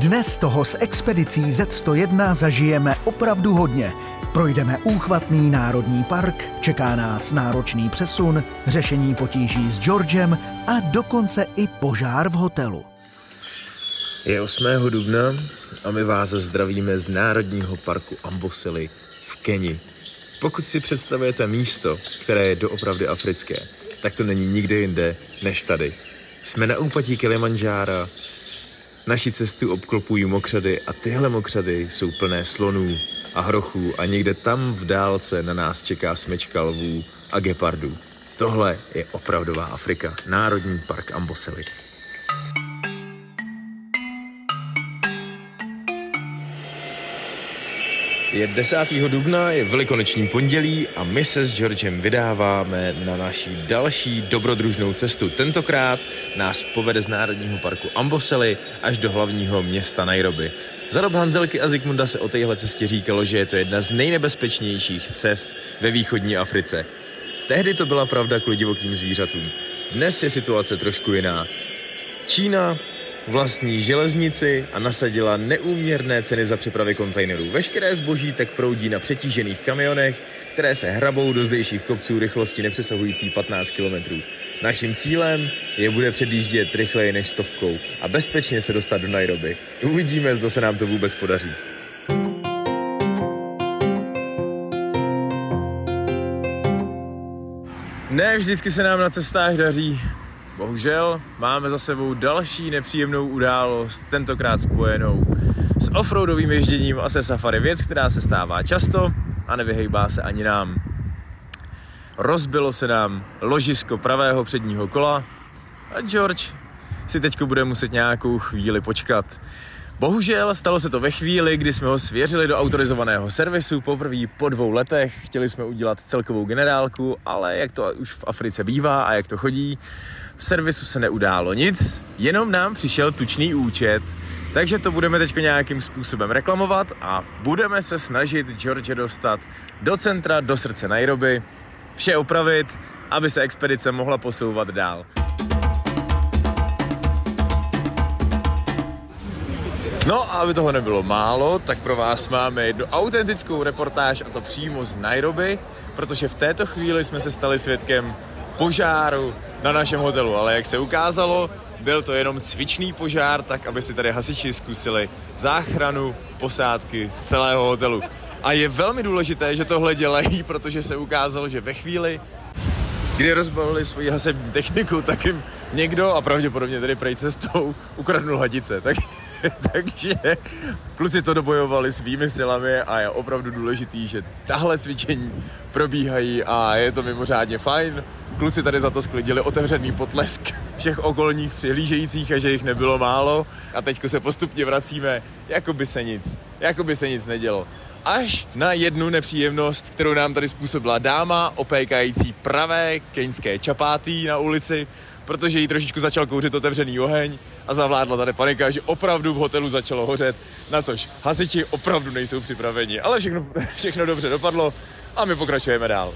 Dnes toho s expedicí Z101 zažijeme opravdu hodně. Projdeme úchvatný národní park, čeká nás náročný přesun, řešení potíží s Georgem a dokonce i požár v hotelu. Je 8. dubna a my vás zdravíme z Národního parku Ambosely v Keni. Pokud si představujete místo, které je doopravdy africké, tak to není nikde jinde než tady. Jsme na úpatí Kilimanjára, naši cestu obklopují mokřady a tyhle mokřady jsou plné slonů a hrochů a někde tam v dálce na nás čeká smečka lvů a gepardů. Tohle je opravdová Afrika, Národní park Ambosely. Je 10. dubna, je velikonoční pondělí a my se s Georgem vydáváme na naší další dobrodružnou cestu. Tentokrát nás povede z Národního parku Ambosely až do hlavního města Nairobi. Za dob Hanzelky a Zikmunda se o téhle cestě říkalo, že je to jedna z nejnebezpečnějších cest ve východní Africe. Tehdy to byla pravda kvůli divokým zvířatům. Dnes je situace trošku jiná. Čína vlastní železnici a nasadila neúměrné ceny za přepravy kontejnerů. Veškeré zboží tak proudí na přetížených kamionech, které se hrabou do zdejších kopců rychlosti nepřesahující 15 km. Naším cílem je bude předjíždět rychleji než stovkou a bezpečně se dostat do Nairobi. Uvidíme, zda se nám to vůbec podaří. Ne vždycky se nám na cestách daří. Bohužel máme za sebou další nepříjemnou událost, tentokrát spojenou s offroadovým ježděním a se safari. Věc, která se stává často a nevyhejbá se ani nám. Rozbilo se nám ložisko pravého předního kola a George si teďko bude muset nějakou chvíli počkat. Bohužel stalo se to ve chvíli, kdy jsme ho svěřili do autorizovaného servisu poprvé po dvou letech. Chtěli jsme udělat celkovou generálku, ale jak to už v Africe bývá a jak to chodí, v servisu se neudálo nic, jenom nám přišel tučný účet, takže to budeme teď nějakým způsobem reklamovat a budeme se snažit George dostat do centra, do srdce Nairobi, vše opravit, aby se expedice mohla posouvat dál. No a aby toho nebylo málo, tak pro vás máme jednu autentickou reportáž a to přímo z Nairobi, protože v této chvíli jsme se stali svědkem požáru na našem hotelu, ale jak se ukázalo, byl to jenom cvičný požár, tak aby si tady hasiči zkusili záchranu posádky z celého hotelu. A je velmi důležité, že tohle dělají, protože se ukázalo, že ve chvíli, kdy rozbalili svoji hasební techniku, tak jim někdo, a pravděpodobně tedy prej cestou, ukradnul hadice. Tak takže kluci to dobojovali svými silami a je opravdu důležitý, že tahle cvičení probíhají a je to mimořádně fajn. Kluci tady za to sklidili otevřený potlesk všech okolních přihlížejících a že jich nebylo málo. A teďko se postupně vracíme, jako by se nic, jako by se nic nedělo. Až na jednu nepříjemnost, kterou nám tady způsobila dáma opékající pravé keňské čapátý na ulici, protože jí trošičku začal kouřit otevřený oheň a zavládla tady panika, že opravdu v hotelu začalo hořet, na což hasiči opravdu nejsou připraveni. Ale všechno, všechno dobře dopadlo a my pokračujeme dál.